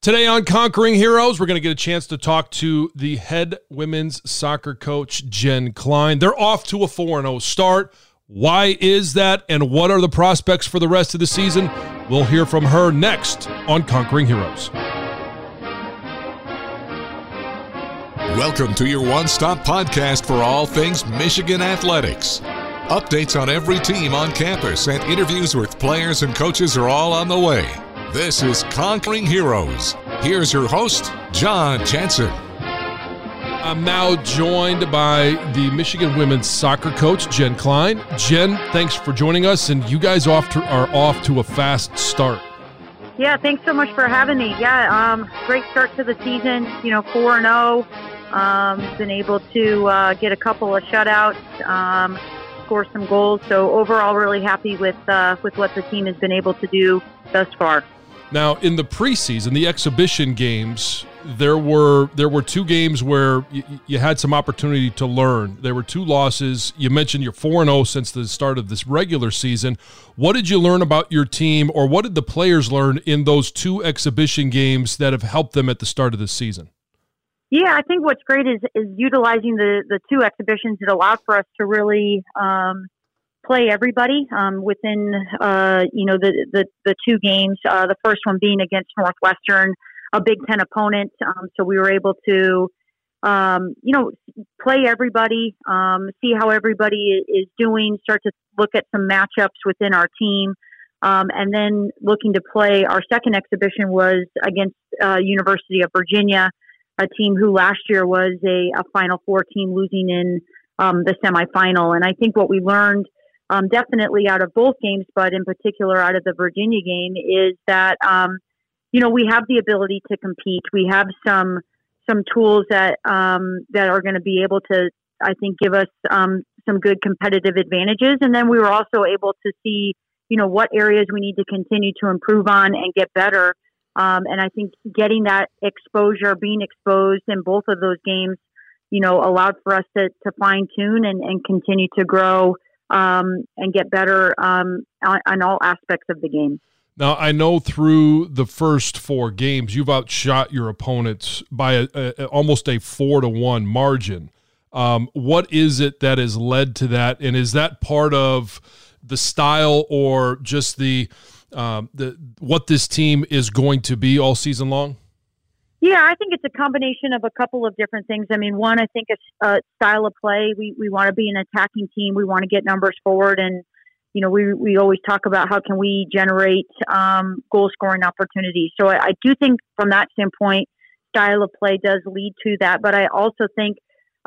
Today on Conquering Heroes, we're going to get a chance to talk to the head women's soccer coach, Jen Klein. They're off to a 4 0 start. Why is that, and what are the prospects for the rest of the season? We'll hear from her next on Conquering Heroes. Welcome to your one stop podcast for all things Michigan athletics. Updates on every team on campus and interviews with players and coaches are all on the way. This is Conquering Heroes. Here's your host, Jon Jansen. I'm now joined by the Michigan women's soccer coach, Jen Klein. Jen, thanks for joining us, and you guys off to, are off to a fast start. Yeah, thanks so much for having me. Yeah, um, great start to the season. You know, four and zero. Um, been able to uh, get a couple of shutouts, um, score some goals. So overall, really happy with uh, with what the team has been able to do thus far. Now, in the preseason, the exhibition games, there were there were two games where y- you had some opportunity to learn. There were two losses. You mentioned you're four and zero since the start of this regular season. What did you learn about your team, or what did the players learn in those two exhibition games that have helped them at the start of this season? Yeah, I think what's great is is utilizing the the two exhibitions. It allowed for us to really um, play everybody um, within uh, you know the, the the two games. Uh, the first one being against Northwestern, a Big Ten opponent. Um, so we were able to um, you know play everybody, um, see how everybody is doing, start to look at some matchups within our team. Um, and then looking to play our second exhibition was against uh, University of Virginia, a team who last year was a, a Final Four team, losing in um, the semifinal. And I think what we learned um, definitely out of both games, but in particular out of the Virginia game, is that um, you know we have the ability to compete. We have some some tools that um, that are going to be able to, I think, give us um, some good competitive advantages. And then we were also able to see, you know, what areas we need to continue to improve on and get better. Um, and I think getting that exposure, being exposed in both of those games, you know, allowed for us to, to fine tune and, and continue to grow um, and get better um, on, on, all aspects of the game. Now, I know through the first four games, you've outshot your opponents by a, a, almost a four to one margin. Um, what is it that has led to that, and is that part of the style or just the um, the what this team is going to be all season long? Yeah, I think it's a combination of a couple of different things. I mean, one, I think it's a style of play. We we want to be an attacking team. We want to get numbers forward, and you know, we we always talk about how can we generate um, goal scoring opportunities. So I, I do think from that standpoint, style of play does lead to that. But I also think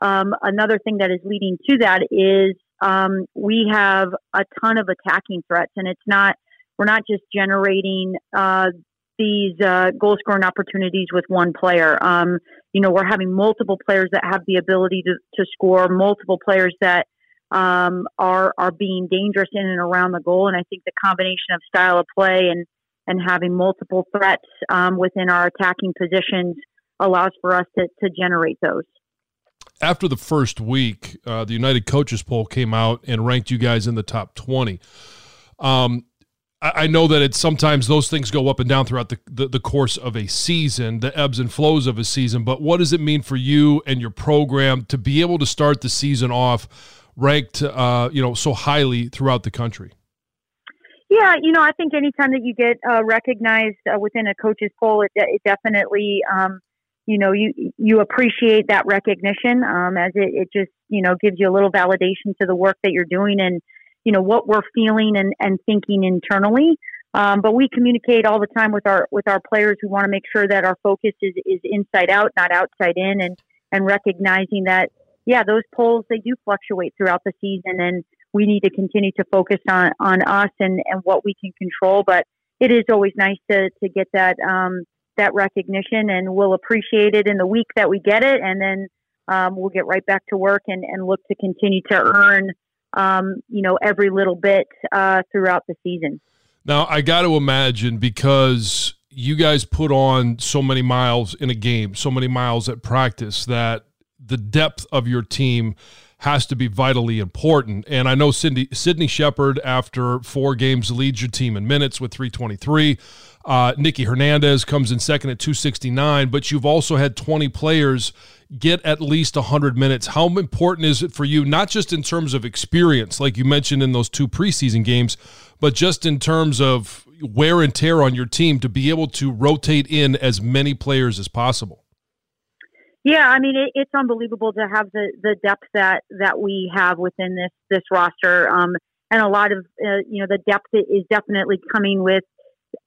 um, another thing that is leading to that is um, we have a ton of attacking threats, and it's not we're not just generating uh, these uh, goal scoring opportunities with one player. Um, you know, we're having multiple players that have the ability to, to score, multiple players that um, are are being dangerous in and around the goal. And I think the combination of style of play and and having multiple threats um, within our attacking positions allows for us to, to generate those. After the first week, uh, the United Coaches Poll came out and ranked you guys in the top 20. Um, I know that it's sometimes those things go up and down throughout the, the, the, course of a season, the ebbs and flows of a season. But what does it mean for you and your program to be able to start the season off ranked, uh, you know, so highly throughout the country? Yeah, you know, I think anytime that you get uh, recognized uh, within a coach's poll, it, it definitely, um, you know, you you appreciate that recognition um, as it, it just, you know, gives you a little validation to the work that you're doing and you know what we're feeling and, and thinking internally. Um, but we communicate all the time with our with our players. We want to make sure that our focus is, is inside out, not outside in, and and recognizing that yeah, those polls they do fluctuate throughout the season, and we need to continue to focus on on us and and what we can control. But it is always nice to to get that um, that recognition, and we'll appreciate it in the week that we get it, and then um, we'll get right back to work and and look to continue to earn um, you know, every little bit uh, throughout the season. Now, I got to imagine because you guys put on so many miles in a game, so many miles at practice, that the depth of your team has to be vitally important. And I know Cindy, Sydney Shepard, after four games, leads your team in minutes with 323. Uh, Nikki Hernandez comes in second at 269, but you've also had 20 players get at least 100 minutes. How important is it for you, not just in terms of experience, like you mentioned in those two preseason games, but just in terms of wear and tear on your team to be able to rotate in as many players as possible? Yeah, I mean it, it's unbelievable to have the, the depth that that we have within this this roster, um, and a lot of uh, you know the depth is definitely coming with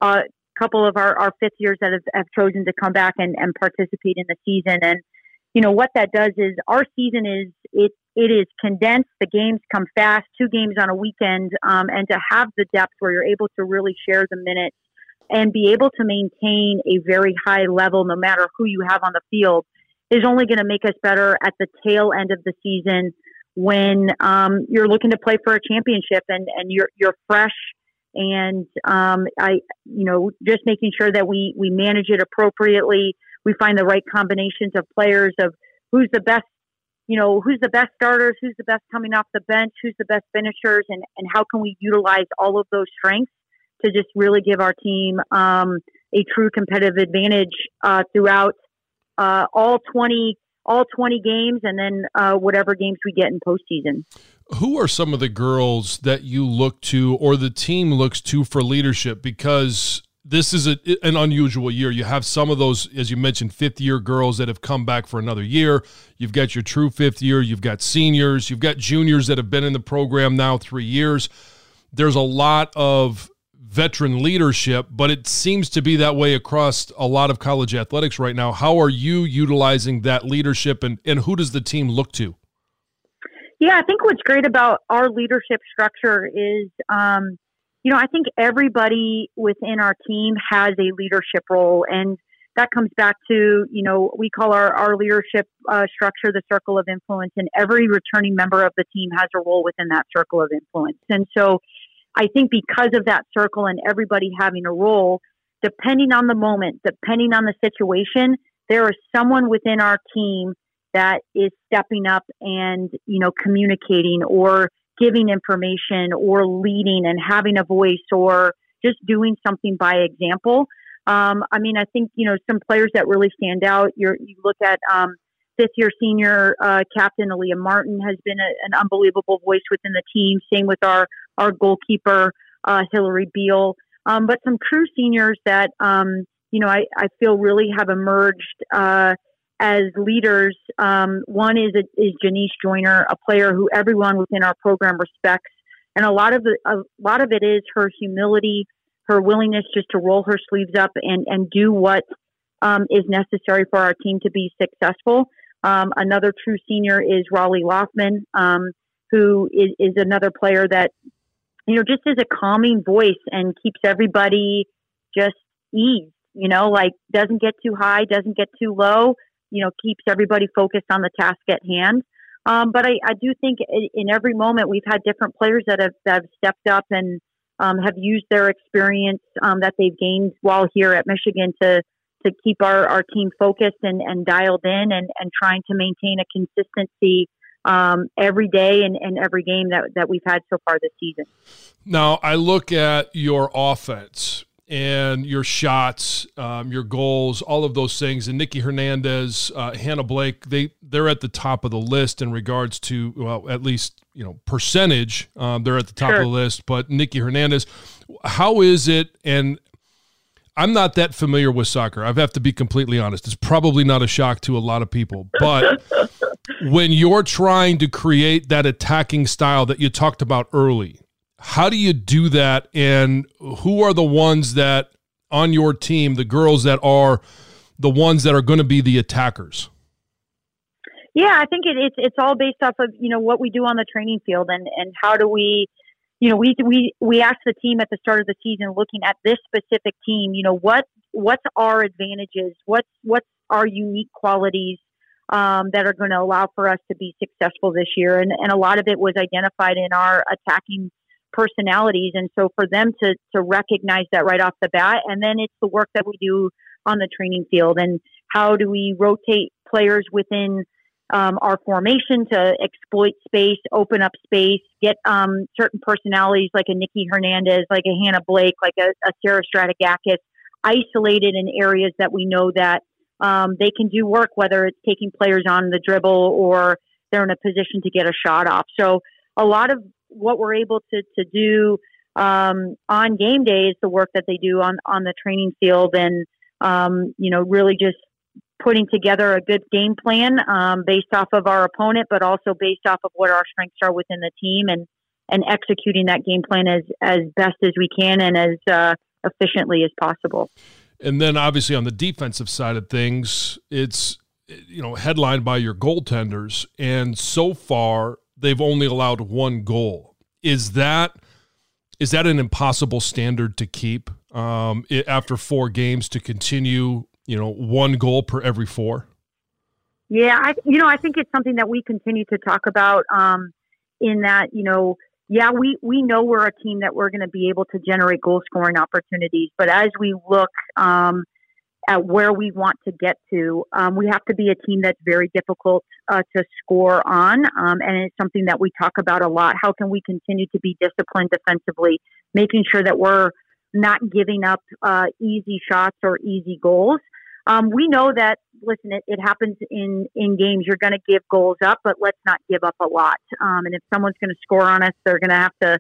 a couple of our, our fifth years that have, have chosen to come back and, and participate in the season, and you know what that does is our season is it it is condensed. The games come fast, two games on a weekend, um, and to have the depth where you're able to really share the minutes and be able to maintain a very high level, no matter who you have on the field, is only going to make us better at the tail end of the season when um, you're looking to play for a championship and and you're you're fresh and um, I you know just making sure that we we manage it appropriately we find the right combinations of players of who's the best, you know, who's the best starters, who's the best coming off the bench, who's the best finishers, and, and how can we utilize all of those strengths to just really give our team um, a true competitive advantage uh, throughout uh, all 20 all 20 games and then uh, whatever games we get in postseason. Who are some of the girls that you look to or the team looks to for leadership? Because this is a, an unusual year. You have some of those, as you mentioned, fifth year girls that have come back for another year. You've got your true fifth year. You've got seniors. You've got juniors that have been in the program now three years. There's a lot of veteran leadership, but it seems to be that way across a lot of college athletics right now. How are you utilizing that leadership and, and who does the team look to? Yeah, I think what's great about our leadership structure is um, you know, I think everybody within our team has a leadership role, and that comes back to, you know, we call our, our leadership uh, structure the circle of influence, and every returning member of the team has a role within that circle of influence. And so I think because of that circle and everybody having a role, depending on the moment, depending on the situation, there is someone within our team that is stepping up and, you know, communicating or giving information or leading and having a voice or just doing something by example. Um, I mean, I think you know some players that really stand out. you look at um, fifth year senior uh, captain Aaliyah Martin has been a, an unbelievable voice within the team. Same with our our goalkeeper uh, Hillary Beall. Um, but some true seniors that um, you know I, I feel really have emerged uh, as leaders. Um, one is is Janice Joyner, a player who everyone within our program respects, and a lot of the a lot of it is her humility, her willingness just to roll her sleeves up and and do what um, is necessary for our team to be successful. Um, another true senior is Raleigh Loughman, um, who is, is, another player that, you know, just is a calming voice and keeps everybody just eased, you know, like doesn't get too high, doesn't get too low, you know, keeps everybody focused on the task at hand. Um, but I, I, do think in every moment we've had different players that have, that have stepped up and um, have used their experience um, that they've gained while here at Michigan to to keep our, our team focused and, and dialed in and, and trying to maintain a consistency um, every day and, and every game that, that we've had so far this season. Now, I look at your offense and your shots, um, your goals, all of those things. And Nikki Hernandez, uh, Hannah Blake, they they're at the top of the list in regards to well, at least you know percentage. Um, they're at the top sure. of the list. But Nikki Hernandez, how is it? And I'm not that familiar with soccer. I have to be completely honest. It's probably not a shock to a lot of people. But when you're trying to create that attacking style that you talked about early, how do you do that? And who are the ones that on your team, the girls that are the ones that are going to be the attackers? Yeah, I think it, it's it's all based off of you know what we do on the training field and and how do we you know, we we we asked the team at the start of the season, looking at this specific team, you know, what what's our advantages, what's what's our unique qualities um, that are going to allow for us to be successful this year, and and a lot of it was identified in our attacking personalities, and so for them to to recognize that right off the bat, and then it's the work that we do on the training field, and how do we rotate players within um, our formation to exploit space, open up space, get um, certain personalities like a Nikki Hernandez, like a Hannah Blake, like a, a Sarah Stratigakis, isolated in areas that we know that um, they can do work, whether it's taking players on the dribble or they're in a position to get a shot off. So a lot of what we're able to, to do um, on game day is the work that they do on, on the training field and, um, you know, really just putting together a good game plan um, based off of our opponent, but also based off of what our strengths are within the team, and and executing that game plan as as best as we can and as uh, efficiently as possible. And then, obviously, on the defensive side of things, it's you know headlined by your goaltenders, and so far they've only allowed one goal. Is that is that an impossible standard to keep um, after four games to continue you know, one goal per every four? Yeah, I you know I think it's something that we continue to talk about. Um, in that you know, yeah, we we know we're a team that we're going to be able to generate goal scoring opportunities, but as we look um, at where we want to get to, um, we have to be a team that's very difficult uh, to score on, um, and it's something that we talk about a lot. How can we continue to be disciplined defensively, making sure that we're not giving up uh, easy shots or easy goals. Um, we know that, listen, it, it happens in, in games. You're going to give goals up, but let's not give up a lot. Um, and if someone's going to score on us, they're going to have to,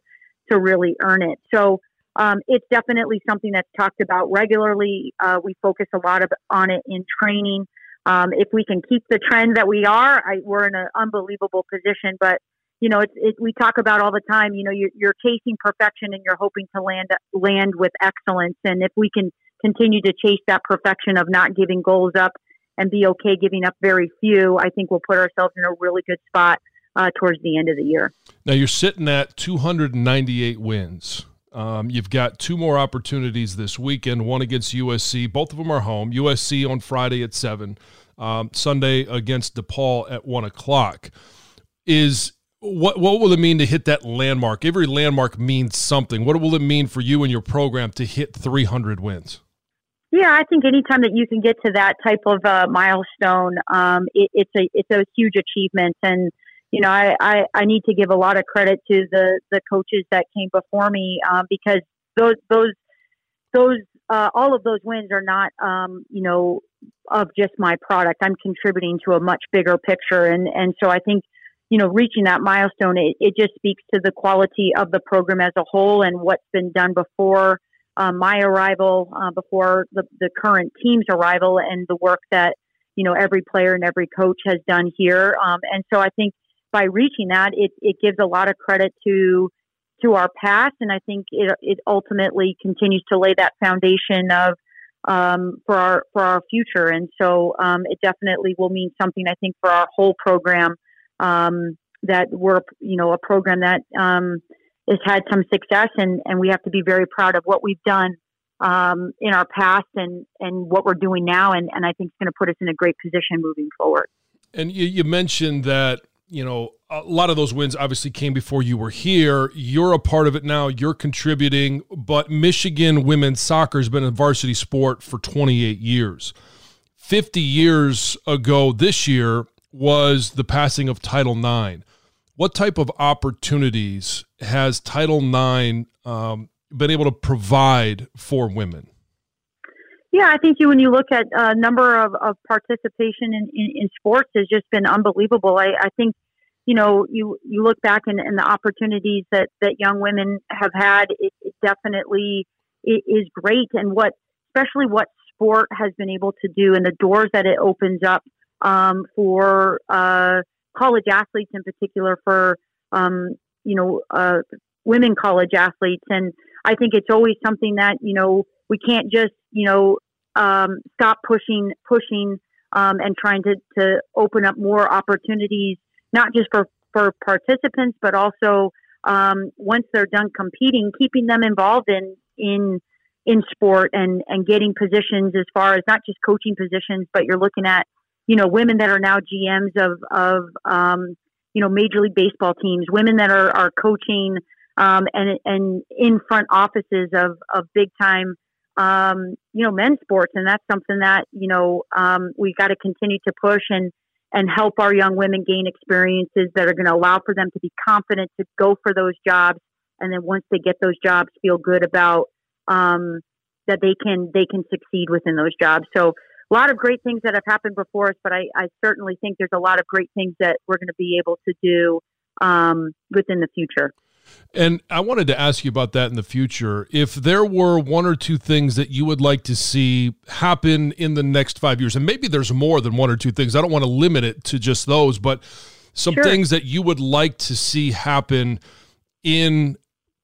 to really earn it. So um, it's definitely something that's talked about regularly. Uh, we focus a lot of, on it in training. Um, if we can keep the trend that we are, I, we're in an unbelievable position. But you know, it's it, we talk about all the time. You know, you're, you're chasing perfection and you're hoping to land land with excellence. And if we can continue to chase that perfection of not giving goals up and be okay giving up very few, I think we'll put ourselves in a really good spot uh, towards the end of the year. Now you're sitting at 298 wins. Um, you've got two more opportunities this weekend. One against USC. Both of them are home. USC on Friday at seven. Um, Sunday against DePaul at one o'clock. Is what what will it mean to hit that landmark? Every landmark means something. What will it mean for you and your program to hit 300 wins? Yeah, I think anytime that you can get to that type of uh, milestone, um, it, it's a it's a huge achievement. And you know, I, I, I need to give a lot of credit to the the coaches that came before me uh, because those those those uh, all of those wins are not um, you know of just my product. I'm contributing to a much bigger picture, and and so I think you know reaching that milestone it, it just speaks to the quality of the program as a whole and what's been done before uh, my arrival, uh, before the the current team's arrival, and the work that you know every player and every coach has done here. Um, and so I think by reaching that, it it gives a lot of credit to to our past, and I think it it ultimately continues to lay that foundation of um, for our for our future. And so um, it definitely will mean something. I think for our whole program um, that we're you know a program that um, has had some success, and and we have to be very proud of what we've done um, in our past and and what we're doing now. And and I think it's going to put us in a great position moving forward. And you, you mentioned that you know, a lot of those wins obviously came before you were here. You're a part of it now. You're contributing, but Michigan women's soccer has been a varsity sport for 28 years. 50 years ago this year was the passing of Title IX. What type of opportunities has Title IX um, been able to provide for women? Yeah, I think you when you look at a uh, number of, of participation in, in, in, sports has just been unbelievable. I, I think, you know, you, you look back and, and the opportunities that, that young women have had, it, it definitely it is great. And what, especially what sport has been able to do and the doors that it opens up um, for uh, college athletes in particular, for, um, you know, uh, women college athletes. And I think it's always something that, you know, we can't just you know um, stop pushing pushing um, and trying to, to open up more opportunities not just for for participants but also um, once they're done competing keeping them involved in in in sport and and getting positions as far as not just coaching positions but you're looking at you know women that are now GMs of of um, you know major league baseball teams women that are are coaching um, and and in front offices of of big time um, you know, men's sports, and that's something that you know um, we got to continue to push and and help our young women gain experiences that are going to allow for them to be confident to go for those jobs, and then once they get those jobs, feel good about um, that they can they can succeed within those jobs. So a lot of great things that have happened before us, but I, I certainly think there's a lot of great things that we're going to be able to do um, within the future. And I wanted to ask you about that in the future. If there were one or two things that you would like to see happen in the next five years, and maybe there's more than one or two things, I don't want to limit it to just those, but some sure. things that you would like to see happen in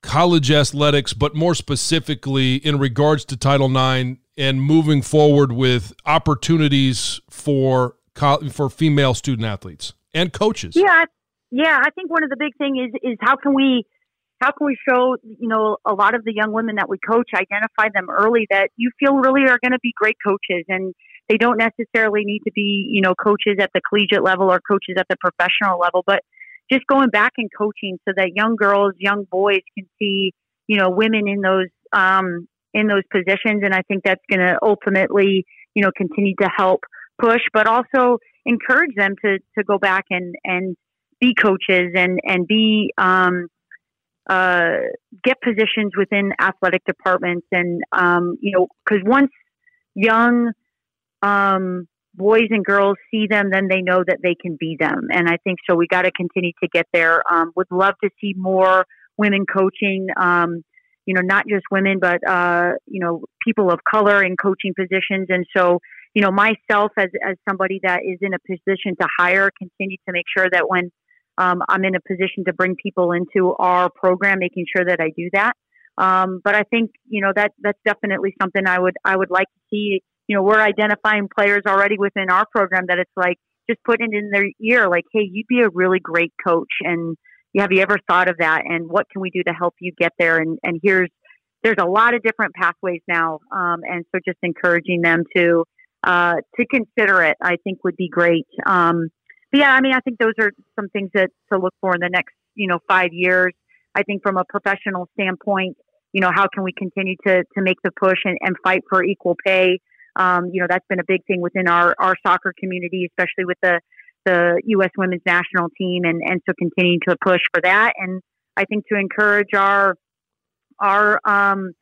college athletics, but more specifically in regards to Title IX and moving forward with opportunities for for female student athletes and coaches. Yeah, yeah, I think one of the big thing is is how can we how can we show you know a lot of the young women that we coach identify them early that you feel really are going to be great coaches and they don't necessarily need to be you know coaches at the collegiate level or coaches at the professional level but just going back and coaching so that young girls young boys can see you know women in those um, in those positions. And i think that's going to ultimately you know continue to help push but also encourage them to to go back and and be coaches and and be um, uh, get positions within athletic departments. And um, you know because once young um, boys and girls see them then they know that they can be them. And i think so we got to continue to get there. Um, would love to see more women coaching um, you know not just women but uh, you know people of color in coaching positions. And so you know myself as as somebody that is in a position to hire continue to make sure that when um, I'm in a position to bring people into our program, making sure that I do that. Um, but I think you know that that's definitely something I would I would like to see. You know, we're identifying players already within our program that it's like just putting it in their ear, like, hey, you'd be a really great coach, and have you ever thought of that? And what can we do to help you get there? And and here's there's a lot of different pathways now, um, and so just encouraging them to uh, to consider it, I think would be great. Um, but yeah, I mean, I think those are some things that to look for in the next, you know, five years. I think from a professional standpoint, you know, how can we continue to to make the push and, and fight for equal pay? Um, you know, that's been a big thing within our our soccer community, especially with the the U.S. Women's National Team, and and so continuing to push for that. And I think to encourage our our um,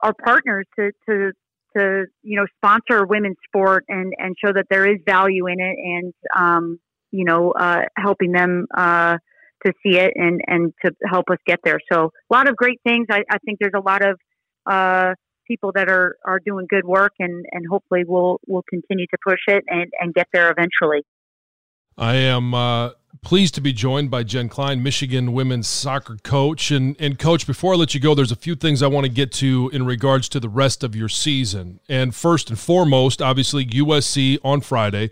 our partners to to to you know sponsor women's sport and and show that there is value in it and um, you know uh, helping them uh, to see it and and to help us get there. So a lot of great things. I, I think there's a lot of uh, people that are are doing good work and and hopefully we'll we'll continue to push it and and get there eventually. I am uh, pleased to be joined by Jen Klein, Michigan women's soccer coach. And, and, coach, before I let you go, there's a few things I want to get to in regards to the rest of your season. And first and foremost, obviously, USC on Friday.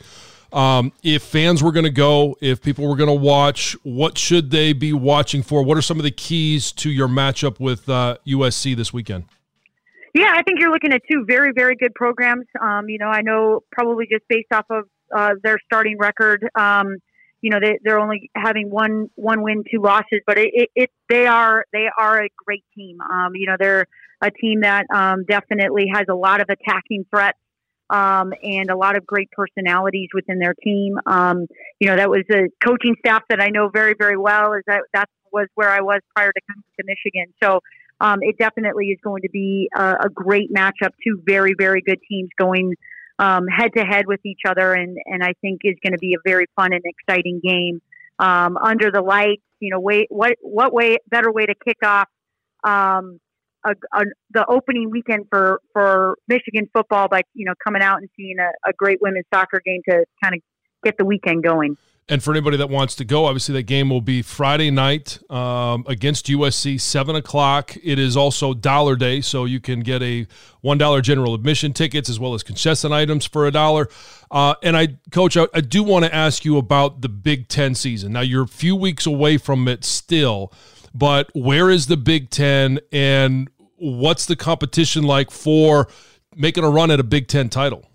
Um, if fans were going to go, if people were going to watch, what should they be watching for? What are some of the keys to your matchup with uh, USC this weekend? Yeah, I think you're looking at two very, very good programs. Um, you know, I know probably just based off of uh, their starting record. Um, you know, they, they're only having one one win, two losses, but it, it, it they are they are a great team. Um, you know, they're a team that um, definitely has a lot of attacking threats um, and a lot of great personalities within their team. Um, you know, that was a coaching staff that I know very very well. Is that that was where I was prior to coming to Michigan. So um, it definitely is going to be a, a great matchup. Two very very good teams going head to head with each other, and and I think is going to be a very fun and exciting game um, under the lights. You know, way what what way better way to kick off um, a, a, the opening weekend for for Michigan football by you know coming out and seeing a, a great women's soccer game to kind of get the weekend going. And for anybody that wants to go, obviously that game will be Friday night um, against USC, seven o'clock. It is also Dollar Day, so you can get a one dollar general admission tickets as well as concession items for a dollar. Uh, and I, Coach, I, I do want to ask you about the Big Ten season. Now you're a few weeks away from it still, but where is the Big Ten, and what's the competition like for making a run at a Big Ten title?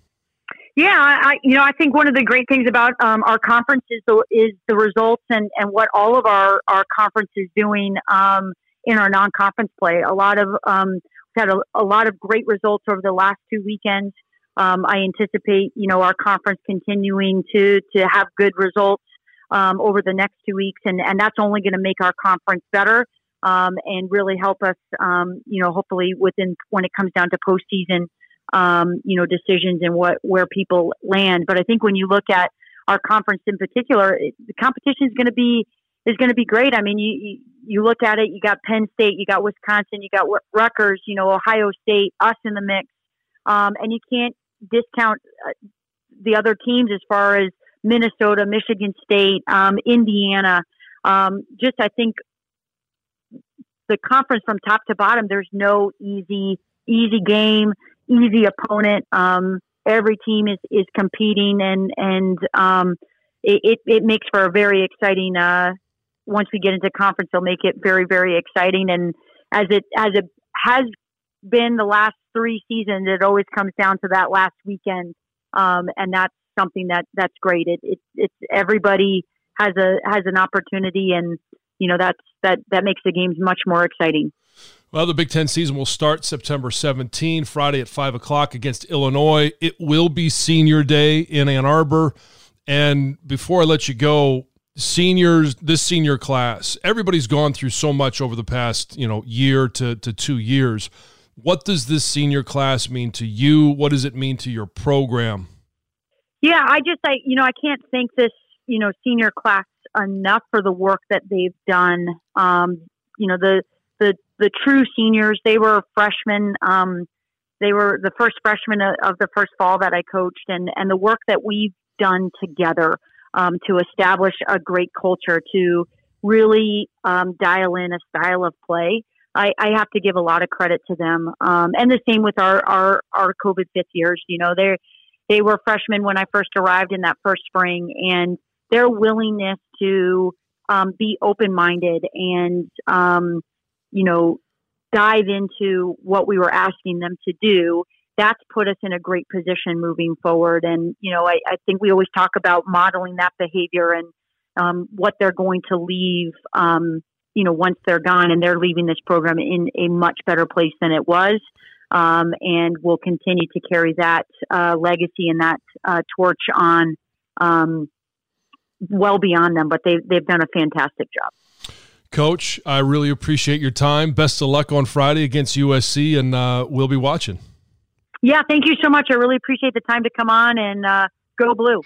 Yeah, I, you know, I think one of the great things about um, our conference is the, is the results and, and what all of our, our conference is doing um, in our non-conference play. A lot of um, we've had a, a, lot of great results over the last two weekends. Um, I anticipate, you know, our conference continuing to to have good results um, over the next two weeks, and and that's only going to make our conference better um, and really help us, you know, hopefully within when it comes down to postseason um, you know, decisions and what where people land. But I think when you look at our conference in particular, it, the competition is going to be is going to be great. I mean, you you look at it, you got Penn State, you got Wisconsin, you got Rutgers, you know, Ohio State, us in the mix, um, and you can't discount uh, the other teams as far as Minnesota, Michigan State, um, Indiana. Um, just I think the conference from top to bottom, there's no easy easy game easy opponent. Um, every team is, is competing, and and um, it, it, it makes for a very exciting. Uh, once we get into conference, they'll make it very very exciting. And as it as it has been the last three seasons, it always comes down to that last weekend, um, and that's something that that's great. It, it it's everybody has a has an opportunity, and you know that's that that makes the games much more exciting. Well, the Big Ten season will start September 17, Friday at 5 o'clock against Illinois. It will be senior day in Ann Arbor. And before I let you go, seniors, this senior class, everybody's gone through so much over the past, you know, year to, to two years. What does this senior class mean to you? What does it mean to your program? Yeah, I just, I, you know, I can't thank this, you know, senior class enough for the work that they've done. Um, you know, the, the the true seniors. They were freshmen. Um, they were the first freshmen of the first fall that I coached, and and the work that we've done together um, to establish a great culture to really um, dial in a style of play. I, I, have to give a lot of credit to them, um, and the same with our our our COVID fifth years. You know, they they were freshmen when I first arrived in that first spring, and their willingness to um, be open minded and um, you know, dive into what we were asking them to do, that's put us in a great position moving forward. And, you know, I, I think we always talk about modeling that behavior and um, what they're going to leave, um, you know, once they're gone and they're leaving this program in a much better place than it was. Um, and we'll continue to carry that uh, legacy and that uh, torch on um, well beyond them. But they've, they've done a fantastic job. Coach, I really appreciate your time. Best of luck on Friday against USC, and uh, we'll be watching. Yeah, thank you so much. I really appreciate the time to come on and uh, go blue.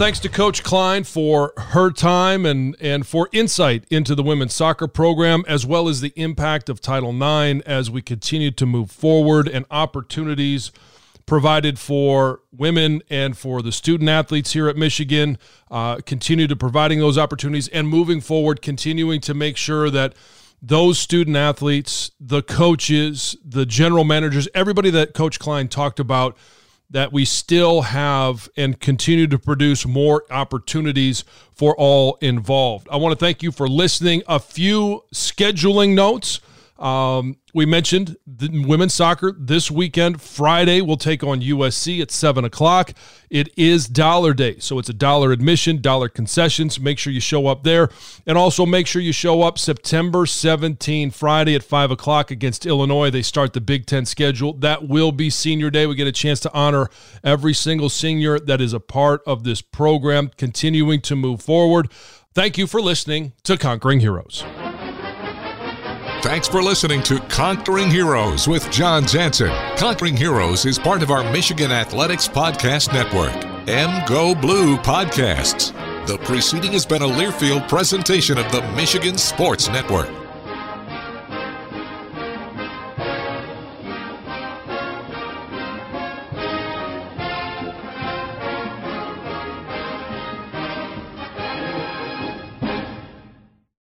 Thanks to Coach Klein for her time and, and for insight into the women's soccer program, as well as the impact of Title IX as we continue to move forward and opportunities provided for women and for the student athletes here at Michigan. Uh, continue to providing those opportunities and moving forward, continuing to make sure that those student athletes, the coaches, the general managers, everybody that Coach Klein talked about that we still have and continue to produce more opportunities for all involved. I want to thank you for listening. A few scheduling notes. Um, we mentioned the women's soccer this weekend. Friday, we'll take on USC at 7 o'clock. It is dollar day, so it's a dollar admission, dollar concessions. Make sure you show up there. And also make sure you show up September 17, Friday at 5 o'clock against Illinois. They start the Big Ten schedule. That will be senior day. We get a chance to honor every single senior that is a part of this program, continuing to move forward. Thank you for listening to Conquering Heroes. Thanks for listening to Conquering Heroes with Jon Jansen. Conquering Heroes is part of our Michigan Athletics Podcast Network, M Go Blue Podcasts. The preceding has been a Learfield presentation of the Michigan Sports Network.